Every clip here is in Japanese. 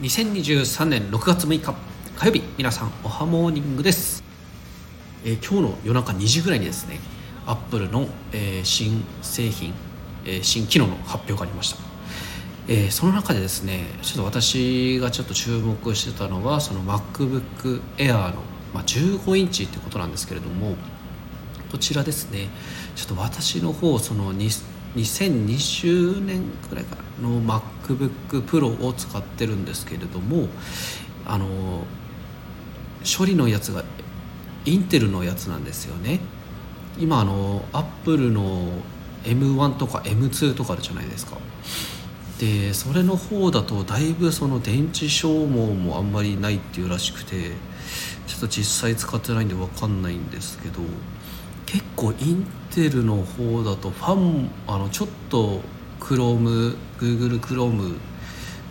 2023年6月6日火曜日皆さんおはモーニングです、えー、今日の夜中2時ぐらいにですねアップルの、えー、新製品、えー、新機能の発表がありました、えー、その中でですねちょっと私がちょっと注目してたのはその MacBook Air の、まあ、15インチってことなんですけれどもこちらですねちょっと私の方その2020年くらいかな。の MacBookPro を使ってるんですけれどもあの処理のやつがインテルのやつなんですよね。今あのアップルの M1 とか M2 とかあるじゃないですか。でそれの方だとだいぶその電池消耗もあんまりないっていうらしくてちょっと実際使ってないんで分かんないんですけど結構インテルの方だとファンあのちょっと Chrome Google Chrome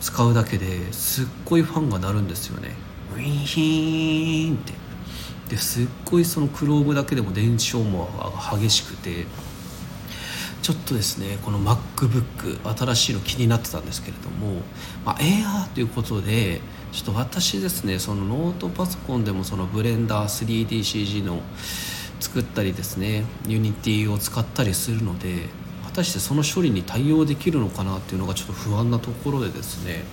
使うだけですっごいファンが鳴るんですよね。ウィーヒーンって。ですっごいその Chrome だけでも電子消耗が激しくてちょっとですねこの MacBook 新しいの気になってたんですけれども、まあ、AR ということでちょっと私ですねそのノートパソコンでもそのブレンダー 3DCG の作ったりですね Unity を使ったりするので果たしてその処理に対応できるのかなっていうのがちょっと不安なところでですね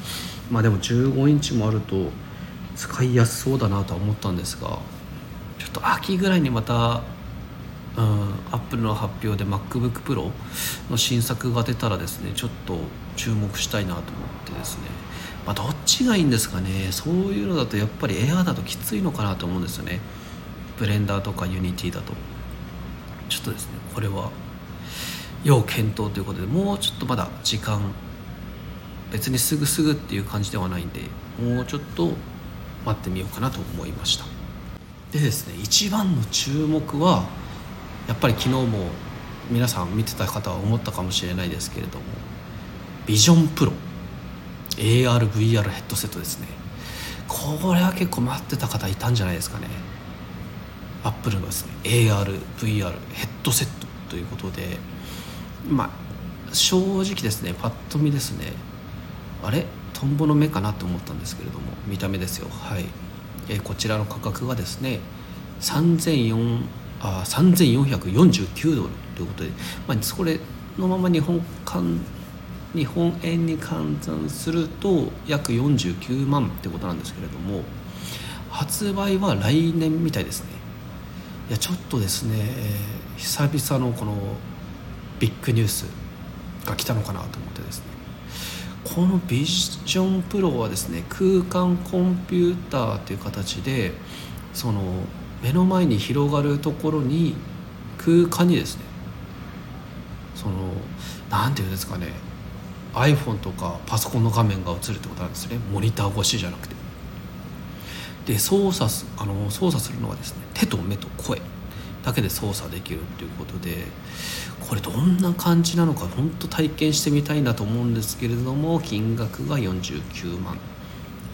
まあでも15インチもあると使いやすそうだなとは思ったんですがちょっと秋ぐらいにまたうん、 Apple の発表で MacBook Pro の新作が出たらですねちょっと注目したいなと思ってですね、まあ、どっちがいいんですかねそういうのだとやっぱりエアーだときついのかなと思うんですよね。ブレンダーとか Unity だと。ちょっとですねこれは要検討ということでもうちょっとまだ時間別にすぐすぐっていう感じではないんでもうちょっと待ってみようかなと思いました。でですね一番の注目はやっぱり昨日も皆さん見てた方は思ったかもしれないですけれどもビジョンプロ ARVR ヘッドセットですね。これは結構待ってた方いたんじゃないですかね。アップルのですね ARVR ヘッドセットということでまあ正直ですねパッと見ですねあれ？トンボの目かなと思ったんですけれども見た目ですよ。はい、えー、こちらの価格がですね34あ3449ドルということで、まあ、それのまま日本間日本円に換算すると約49万ってことなんですけれども発売は来年みたいですね。いやちょっとですね、えー、久々のこのビッグニュースが来たのかなと思ってですね。このビジョンプロはですね空間コンピューターという形でその目の前に広がるところに空間にですねその何て言うんですかね iPhone とかパソコンの画面が映るってことなんですね。モニター越しじゃなくて。で操作すあの操作するのはですね手と目と声だけで操作できるっていうことでこれどんな感じなのか本当体験してみたいなと思うんですけれども金額が49万。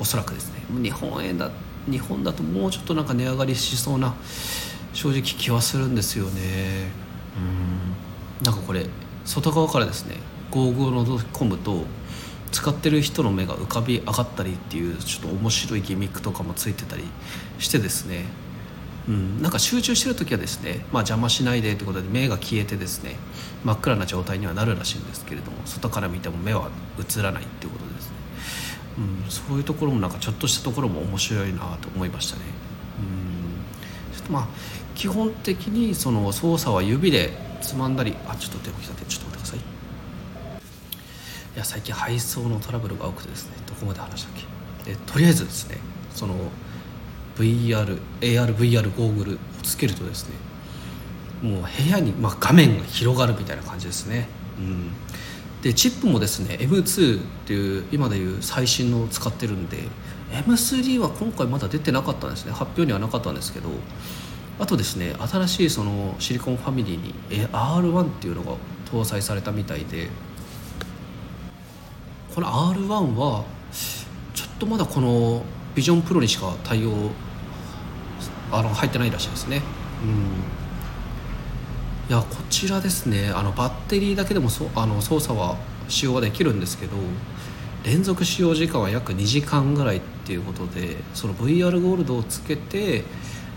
おそらくですね日本円だ日本だともうちょっとなんか値上がりしそうな正直気はするんですよね。うん。なんかこれ外側からですねゴーグルを覗き込むと使ってる人の目が浮かび上がったりっていうちょっと面白いギミックとかもついてたりしてですね。うん、なんか集中してる時はですね、まあ、邪魔しないでということで目が消えてですね真っ暗な状態にはなるらしいんですけれども外から見ても目は映らないっていうことですね、うん、そういうところもなんかちょっとしたところも面白いなと思いましたね、うん、ちょっとまあ基本的にその操作は指でつまんだりあちょっと手を来たてちょっと待っていや最近配送のトラブルが多くてですねどこまで話したっけ。でとりあえずですねその VRARVR ゴーグルをつけるとですねもう部屋に、まあ、画面が広がるみたいな感じですね、うん、でチップもですね M2 っていう今でいう最新のを使ってるんで M3 は今回まだ出てなかったんですね。発表にはなかったんですけどあとですね新しいそのシリコンファミリーに R1 っていうのが搭載されたみたいでこの R1 はちょっとまだこのビジョンプロにしか対応あの入ってないらしいですね。うん。いやこちらですね。あのバッテリーだけでもそあの操作は使用はできるんですけど連続使用時間は約2時間ぐらいっていうことでその VR ゴールドをつけて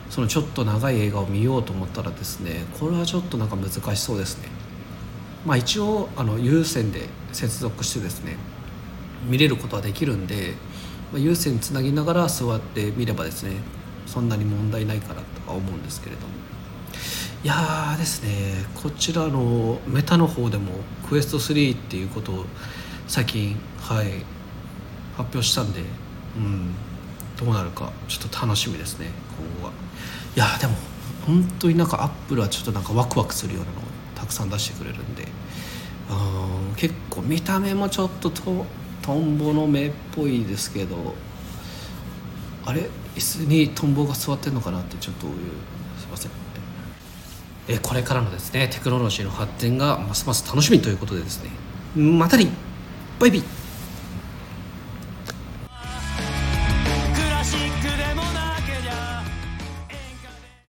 そのちょっと長い映画を見ようと思ったらですねこれはちょっとなんか難しそうですね。まあ一応あの有線で接続してですね見れることはできるんで、まあ、有線つなぎながら座って見ればですねそんなに問題ないかなとは思うんですけれども。いやーですねこちらのメタの方でもクエスト3っていうことを最近はい発表したんでうんどうなるかちょっと楽しみですね今後は。いやでも本当になんかアップルはちょっとなんかワクワクするようなのをたくさん出してくれるんでうん結構見た目もちょっととトンボの目っぽいですけどあれ？椅子にトンボが座ってんのかなってちょっとすいません。えこれからのですねテクノロジーの発展がますます楽しみということでですね。またにバイビー。